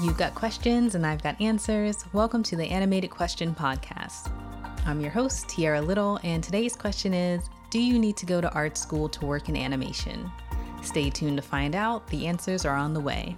You've got questions and I've got answers. Welcome to the Animated Question Podcast. I'm your host, Tiara Little, and today's question is Do you need to go to art school to work in animation? Stay tuned to find out. The answers are on the way.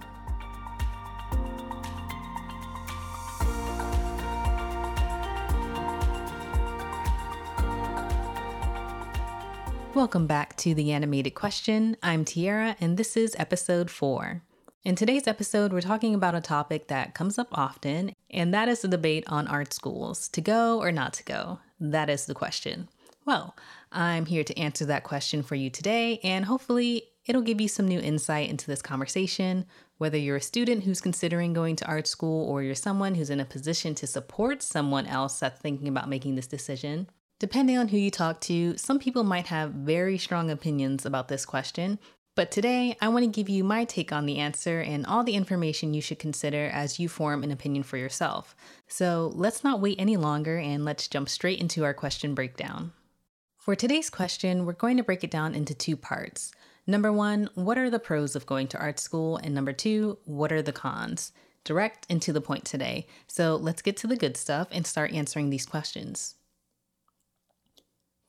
Welcome back to the Animated Question. I'm Tiara, and this is episode four. In today's episode, we're talking about a topic that comes up often, and that is the debate on art schools to go or not to go. That is the question. Well, I'm here to answer that question for you today, and hopefully, it'll give you some new insight into this conversation. Whether you're a student who's considering going to art school or you're someone who's in a position to support someone else that's thinking about making this decision, Depending on who you talk to, some people might have very strong opinions about this question, but today I want to give you my take on the answer and all the information you should consider as you form an opinion for yourself. So let's not wait any longer and let's jump straight into our question breakdown. For today's question, we're going to break it down into two parts. Number one, what are the pros of going to art school? And number two, what are the cons? Direct and to the point today. So let's get to the good stuff and start answering these questions.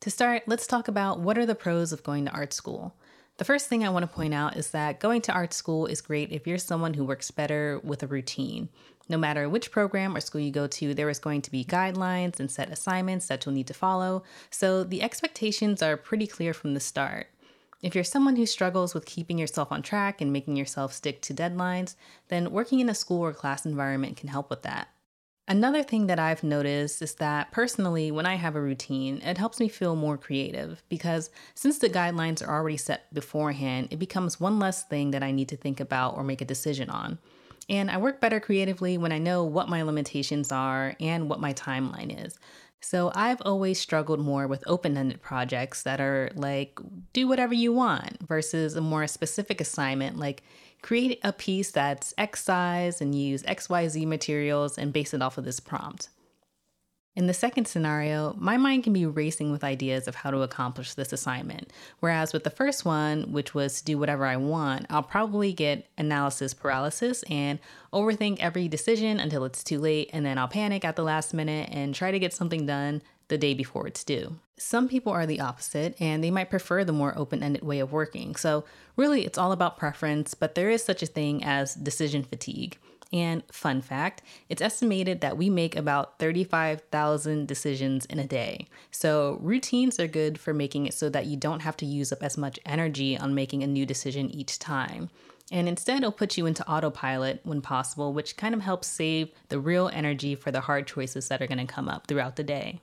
To start, let's talk about what are the pros of going to art school. The first thing I want to point out is that going to art school is great if you're someone who works better with a routine. No matter which program or school you go to, there is going to be guidelines and set assignments that you'll need to follow, so the expectations are pretty clear from the start. If you're someone who struggles with keeping yourself on track and making yourself stick to deadlines, then working in a school or class environment can help with that. Another thing that I've noticed is that personally, when I have a routine, it helps me feel more creative because since the guidelines are already set beforehand, it becomes one less thing that I need to think about or make a decision on. And I work better creatively when I know what my limitations are and what my timeline is. So I've always struggled more with open ended projects that are like, do whatever you want, versus a more specific assignment like, Create a piece that's X size and use XYZ materials and base it off of this prompt. In the second scenario, my mind can be racing with ideas of how to accomplish this assignment. Whereas with the first one, which was to do whatever I want, I'll probably get analysis paralysis and overthink every decision until it's too late, and then I'll panic at the last minute and try to get something done the day before it's due. Some people are the opposite and they might prefer the more open ended way of working. So, really, it's all about preference, but there is such a thing as decision fatigue. And fun fact, it's estimated that we make about 35,000 decisions in a day. So, routines are good for making it so that you don't have to use up as much energy on making a new decision each time. And instead, it'll put you into autopilot when possible, which kind of helps save the real energy for the hard choices that are going to come up throughout the day.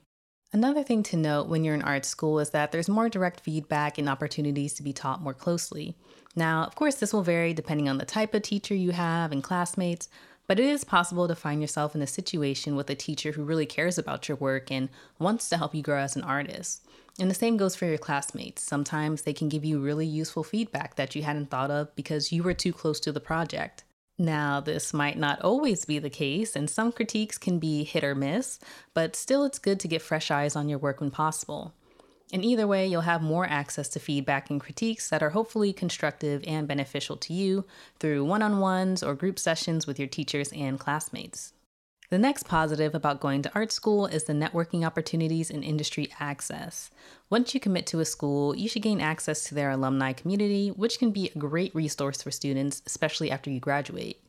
Another thing to note when you're in art school is that there's more direct feedback and opportunities to be taught more closely. Now, of course, this will vary depending on the type of teacher you have and classmates, but it is possible to find yourself in a situation with a teacher who really cares about your work and wants to help you grow as an artist. And the same goes for your classmates. Sometimes they can give you really useful feedback that you hadn't thought of because you were too close to the project. Now, this might not always be the case, and some critiques can be hit or miss, but still it's good to get fresh eyes on your work when possible. In either way, you'll have more access to feedback and critiques that are hopefully constructive and beneficial to you through one on ones or group sessions with your teachers and classmates. The next positive about going to art school is the networking opportunities and industry access. Once you commit to a school, you should gain access to their alumni community, which can be a great resource for students, especially after you graduate.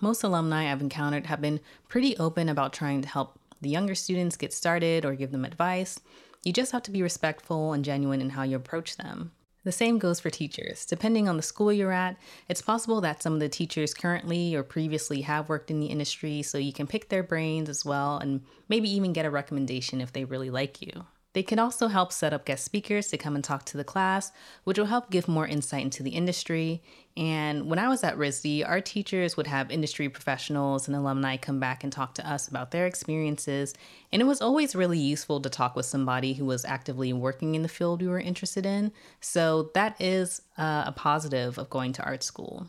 Most alumni I've encountered have been pretty open about trying to help the younger students get started or give them advice. You just have to be respectful and genuine in how you approach them. The same goes for teachers. Depending on the school you're at, it's possible that some of the teachers currently or previously have worked in the industry, so you can pick their brains as well and maybe even get a recommendation if they really like you. They can also help set up guest speakers to come and talk to the class, which will help give more insight into the industry. And when I was at RISD, our teachers would have industry professionals and alumni come back and talk to us about their experiences. And it was always really useful to talk with somebody who was actively working in the field we were interested in. So that is uh, a positive of going to art school.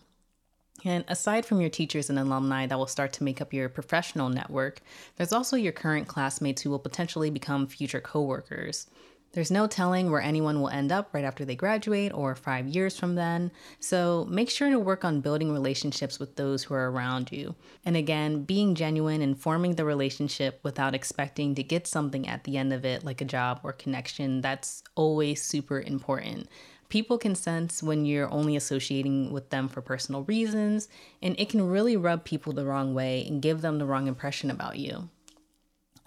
And aside from your teachers and alumni that will start to make up your professional network, there's also your current classmates who will potentially become future coworkers. There's no telling where anyone will end up right after they graduate or five years from then, so make sure to work on building relationships with those who are around you. And again, being genuine and forming the relationship without expecting to get something at the end of it, like a job or connection, that's always super important. People can sense when you're only associating with them for personal reasons, and it can really rub people the wrong way and give them the wrong impression about you.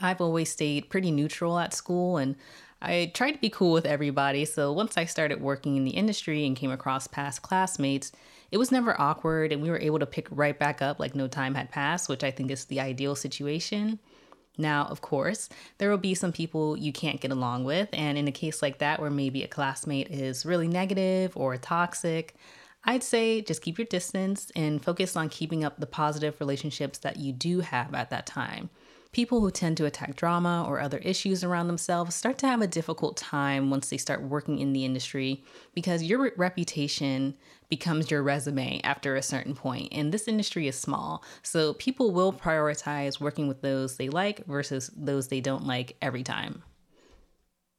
I've always stayed pretty neutral at school and I tried to be cool with everybody, so once I started working in the industry and came across past classmates, it was never awkward and we were able to pick right back up like no time had passed, which I think is the ideal situation. Now, of course, there will be some people you can't get along with, and in a case like that where maybe a classmate is really negative or toxic, I'd say just keep your distance and focus on keeping up the positive relationships that you do have at that time people who tend to attack drama or other issues around themselves start to have a difficult time once they start working in the industry because your re- reputation becomes your resume after a certain point. And this industry is small, so people will prioritize working with those they like versus those they don't like every time.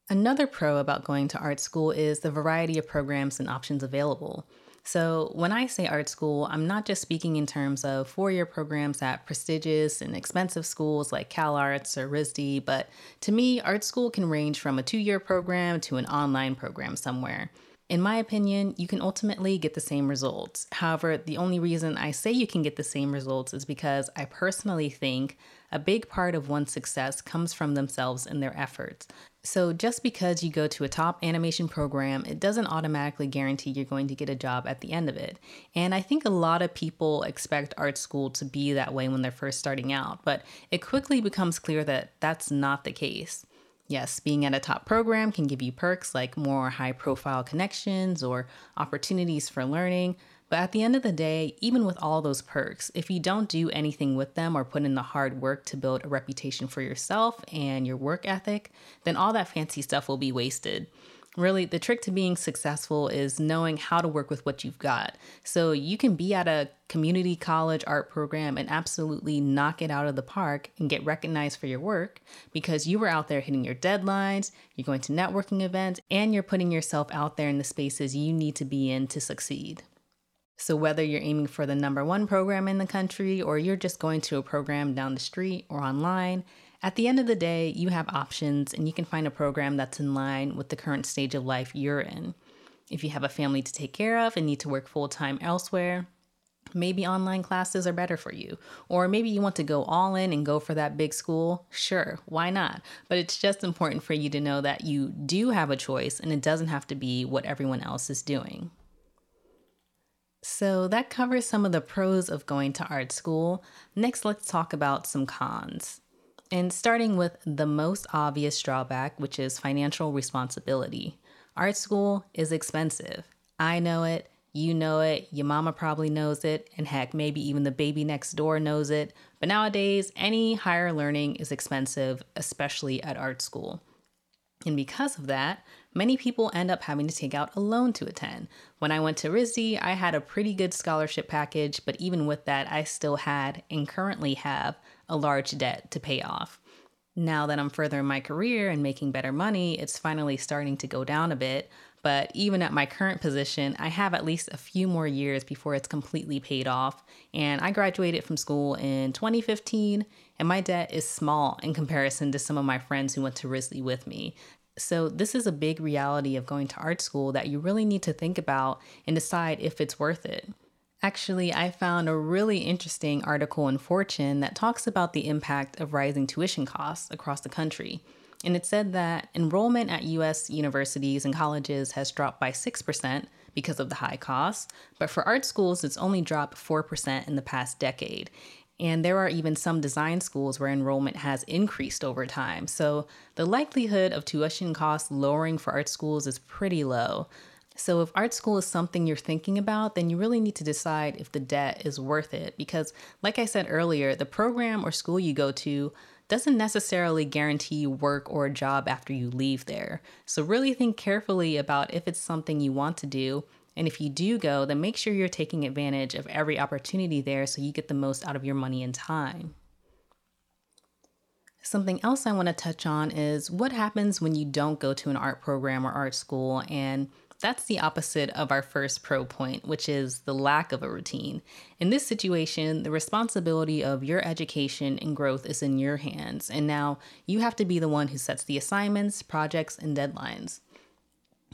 Another pro about going to art school is the variety of programs and options available. So, when I say art school, I'm not just speaking in terms of four year programs at prestigious and expensive schools like CalArts or RISD, but to me, art school can range from a two year program to an online program somewhere. In my opinion, you can ultimately get the same results. However, the only reason I say you can get the same results is because I personally think a big part of one's success comes from themselves and their efforts. So, just because you go to a top animation program, it doesn't automatically guarantee you're going to get a job at the end of it. And I think a lot of people expect art school to be that way when they're first starting out, but it quickly becomes clear that that's not the case. Yes, being at a top program can give you perks like more high profile connections or opportunities for learning, but at the end of the day, even with all those perks, if you don't do anything with them or put in the hard work to build a reputation for yourself and your work ethic, then all that fancy stuff will be wasted. Really, the trick to being successful is knowing how to work with what you've got. So you can be at a community college art program and absolutely knock it out of the park and get recognized for your work because you were out there hitting your deadlines, you're going to networking events, and you're putting yourself out there in the spaces you need to be in to succeed. So, whether you're aiming for the number one program in the country or you're just going to a program down the street or online, at the end of the day, you have options and you can find a program that's in line with the current stage of life you're in. If you have a family to take care of and need to work full time elsewhere, maybe online classes are better for you. Or maybe you want to go all in and go for that big school. Sure, why not? But it's just important for you to know that you do have a choice and it doesn't have to be what everyone else is doing. So that covers some of the pros of going to art school. Next, let's talk about some cons. And starting with the most obvious drawback, which is financial responsibility. Art school is expensive. I know it, you know it, your mama probably knows it, and heck, maybe even the baby next door knows it. But nowadays, any higher learning is expensive, especially at art school. And because of that, many people end up having to take out a loan to attend. When I went to RISD, I had a pretty good scholarship package, but even with that, I still had and currently have a large debt to pay off. Now that I'm further in my career and making better money, it's finally starting to go down a bit. But even at my current position, I have at least a few more years before it's completely paid off. And I graduated from school in 2015, and my debt is small in comparison to some of my friends who went to RISD with me. So, this is a big reality of going to art school that you really need to think about and decide if it's worth it. Actually, I found a really interesting article in Fortune that talks about the impact of rising tuition costs across the country. And it said that enrollment at US universities and colleges has dropped by 6% because of the high costs, but for art schools, it's only dropped 4% in the past decade. And there are even some design schools where enrollment has increased over time. So the likelihood of tuition costs lowering for art schools is pretty low. So if art school is something you're thinking about, then you really need to decide if the debt is worth it. Because, like I said earlier, the program or school you go to doesn't necessarily guarantee you work or a job after you leave there. So, really think carefully about if it's something you want to do and if you do go, then make sure you're taking advantage of every opportunity there so you get the most out of your money and time. Something else I want to touch on is what happens when you don't go to an art program or art school and that's the opposite of our first pro point, which is the lack of a routine. In this situation, the responsibility of your education and growth is in your hands, and now you have to be the one who sets the assignments, projects, and deadlines.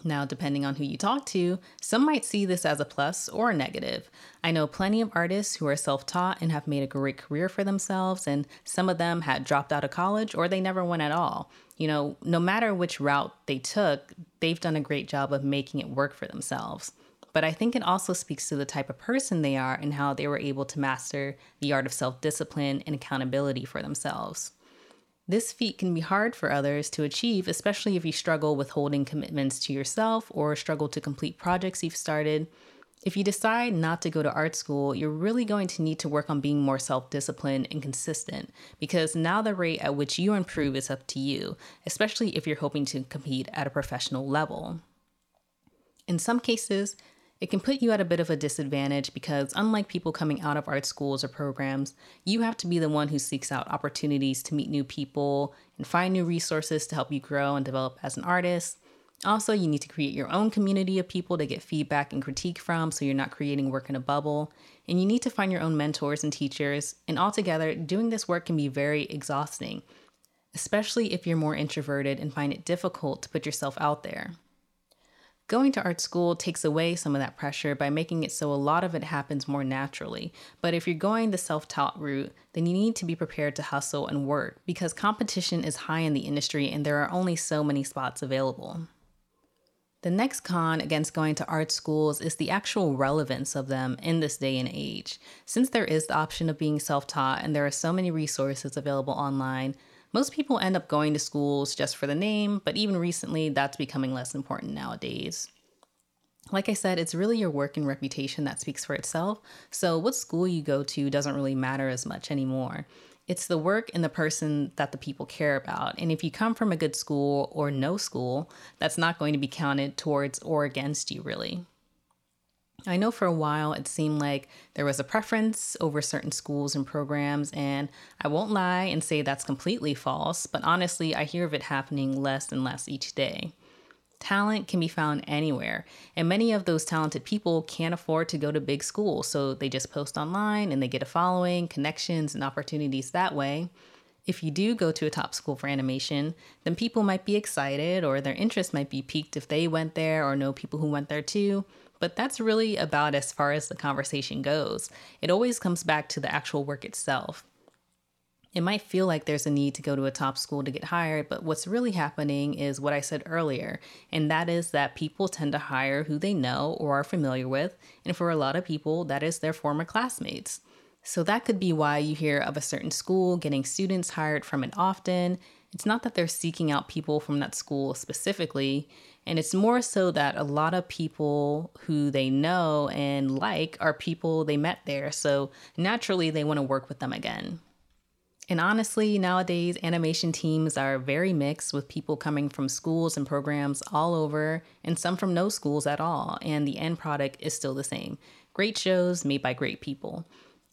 Now, depending on who you talk to, some might see this as a plus or a negative. I know plenty of artists who are self taught and have made a great career for themselves, and some of them had dropped out of college or they never went at all. You know, no matter which route they took, they've done a great job of making it work for themselves. But I think it also speaks to the type of person they are and how they were able to master the art of self discipline and accountability for themselves. This feat can be hard for others to achieve, especially if you struggle with holding commitments to yourself or struggle to complete projects you've started. If you decide not to go to art school, you're really going to need to work on being more self disciplined and consistent because now the rate at which you improve is up to you, especially if you're hoping to compete at a professional level. In some cases, it can put you at a bit of a disadvantage because, unlike people coming out of art schools or programs, you have to be the one who seeks out opportunities to meet new people and find new resources to help you grow and develop as an artist. Also, you need to create your own community of people to get feedback and critique from so you're not creating work in a bubble. And you need to find your own mentors and teachers. And altogether, doing this work can be very exhausting, especially if you're more introverted and find it difficult to put yourself out there. Going to art school takes away some of that pressure by making it so a lot of it happens more naturally. But if you're going the self taught route, then you need to be prepared to hustle and work because competition is high in the industry and there are only so many spots available. The next con against going to art schools is the actual relevance of them in this day and age. Since there is the option of being self taught and there are so many resources available online, most people end up going to schools just for the name, but even recently, that's becoming less important nowadays. Like I said, it's really your work and reputation that speaks for itself. So, what school you go to doesn't really matter as much anymore. It's the work and the person that the people care about. And if you come from a good school or no school, that's not going to be counted towards or against you, really. I know for a while it seemed like there was a preference over certain schools and programs, and I won't lie and say that's completely false, but honestly, I hear of it happening less and less each day. Talent can be found anywhere, and many of those talented people can't afford to go to big schools, so they just post online and they get a following, connections, and opportunities that way. If you do go to a top school for animation, then people might be excited or their interest might be piqued if they went there or know people who went there too. But that's really about as far as the conversation goes. It always comes back to the actual work itself. It might feel like there's a need to go to a top school to get hired, but what's really happening is what I said earlier, and that is that people tend to hire who they know or are familiar with, and for a lot of people, that is their former classmates. So that could be why you hear of a certain school getting students hired from it often. It's not that they're seeking out people from that school specifically, and it's more so that a lot of people who they know and like are people they met there. So naturally, they want to work with them again. And honestly, nowadays, animation teams are very mixed with people coming from schools and programs all over, and some from no schools at all. And the end product is still the same great shows made by great people.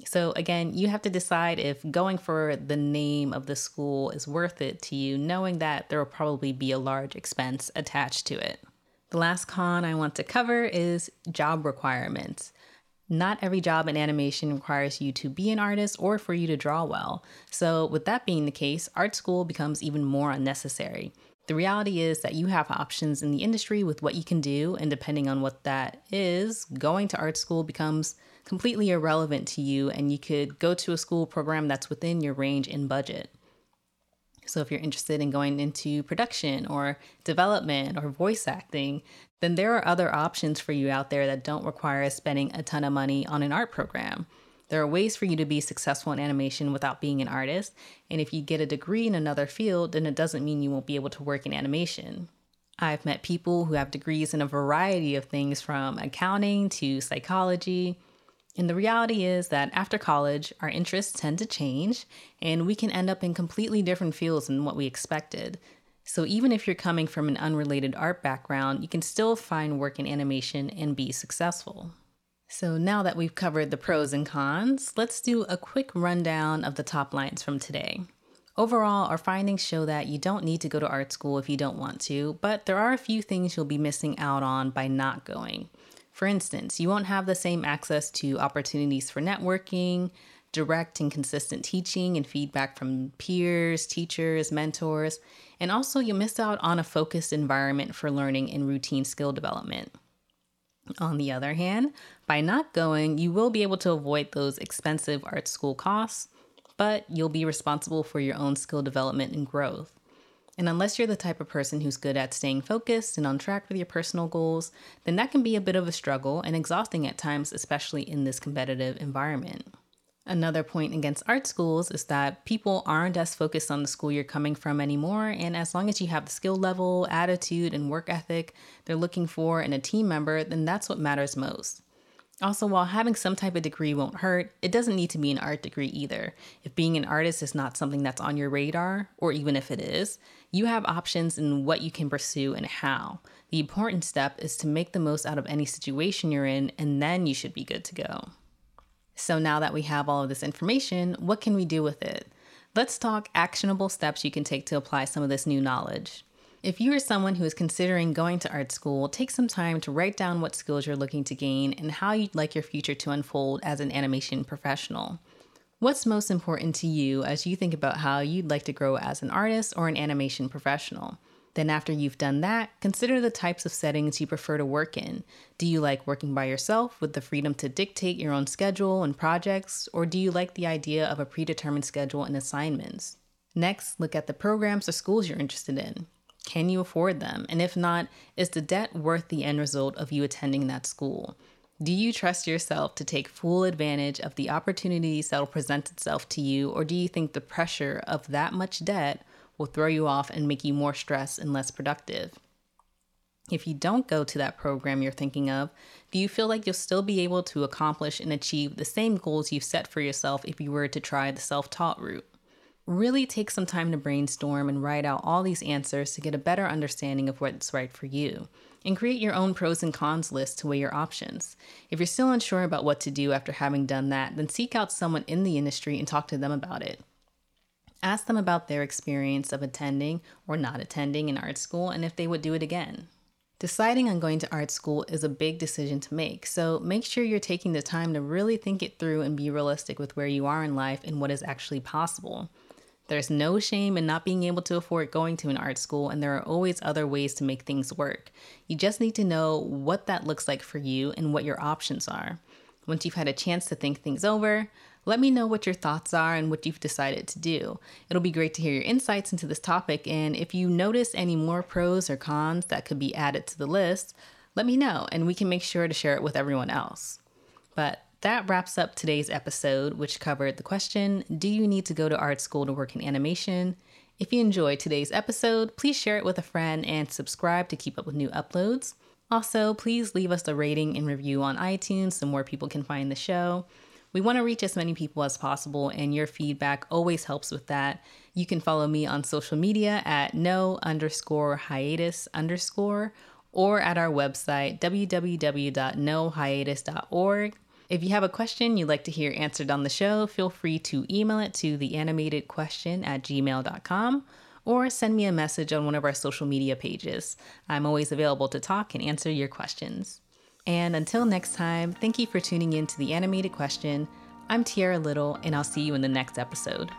So, again, you have to decide if going for the name of the school is worth it to you, knowing that there will probably be a large expense attached to it. The last con I want to cover is job requirements. Not every job in animation requires you to be an artist or for you to draw well. So, with that being the case, art school becomes even more unnecessary. The reality is that you have options in the industry with what you can do, and depending on what that is, going to art school becomes completely irrelevant to you, and you could go to a school program that's within your range in budget. So, if you're interested in going into production or development or voice acting, then there are other options for you out there that don't require spending a ton of money on an art program. There are ways for you to be successful in animation without being an artist, and if you get a degree in another field, then it doesn't mean you won't be able to work in animation. I've met people who have degrees in a variety of things from accounting to psychology, and the reality is that after college, our interests tend to change, and we can end up in completely different fields than what we expected. So, even if you're coming from an unrelated art background, you can still find work in animation and be successful. So, now that we've covered the pros and cons, let's do a quick rundown of the top lines from today. Overall, our findings show that you don't need to go to art school if you don't want to, but there are a few things you'll be missing out on by not going. For instance, you won't have the same access to opportunities for networking, direct and consistent teaching and feedback from peers, teachers, mentors, and also you'll miss out on a focused environment for learning and routine skill development. On the other hand, by not going, you will be able to avoid those expensive art school costs, but you'll be responsible for your own skill development and growth. And unless you're the type of person who's good at staying focused and on track with your personal goals, then that can be a bit of a struggle and exhausting at times, especially in this competitive environment. Another point against art schools is that people aren't as focused on the school you're coming from anymore, and as long as you have the skill level, attitude, and work ethic they're looking for in a team member, then that's what matters most. Also, while having some type of degree won't hurt, it doesn't need to be an art degree either. If being an artist is not something that's on your radar, or even if it is, you have options in what you can pursue and how. The important step is to make the most out of any situation you're in, and then you should be good to go. So now that we have all of this information, what can we do with it? Let's talk actionable steps you can take to apply some of this new knowledge. If you are someone who is considering going to art school, take some time to write down what skills you're looking to gain and how you'd like your future to unfold as an animation professional. What's most important to you as you think about how you'd like to grow as an artist or an animation professional? Then, after you've done that, consider the types of settings you prefer to work in. Do you like working by yourself with the freedom to dictate your own schedule and projects, or do you like the idea of a predetermined schedule and assignments? Next, look at the programs or schools you're interested in. Can you afford them? And if not, is the debt worth the end result of you attending that school? Do you trust yourself to take full advantage of the opportunities that will present itself to you, or do you think the pressure of that much debt will throw you off and make you more stressed and less productive. If you don't go to that program you're thinking of, do you feel like you'll still be able to accomplish and achieve the same goals you've set for yourself if you were to try the self taught route? Really take some time to brainstorm and write out all these answers to get a better understanding of what's right for you. And create your own pros and cons list to weigh your options. If you're still unsure about what to do after having done that, then seek out someone in the industry and talk to them about it. Ask them about their experience of attending or not attending an art school and if they would do it again. Deciding on going to art school is a big decision to make, so make sure you're taking the time to really think it through and be realistic with where you are in life and what is actually possible. There's no shame in not being able to afford going to an art school, and there are always other ways to make things work. You just need to know what that looks like for you and what your options are. Once you've had a chance to think things over, let me know what your thoughts are and what you've decided to do. It'll be great to hear your insights into this topic, and if you notice any more pros or cons that could be added to the list, let me know and we can make sure to share it with everyone else. But that wraps up today's episode, which covered the question Do you need to go to art school to work in animation? If you enjoyed today's episode, please share it with a friend and subscribe to keep up with new uploads. Also, please leave us a rating and review on iTunes so more people can find the show. We want to reach as many people as possible, and your feedback always helps with that. You can follow me on social media at no underscore hiatus underscore or at our website, www.nohiatus.org. If you have a question you'd like to hear answered on the show, feel free to email it to theanimatedquestion at gmail.com or send me a message on one of our social media pages. I'm always available to talk and answer your questions. And until next time, thank you for tuning in to The Animated Question. I'm Tiara Little, and I'll see you in the next episode.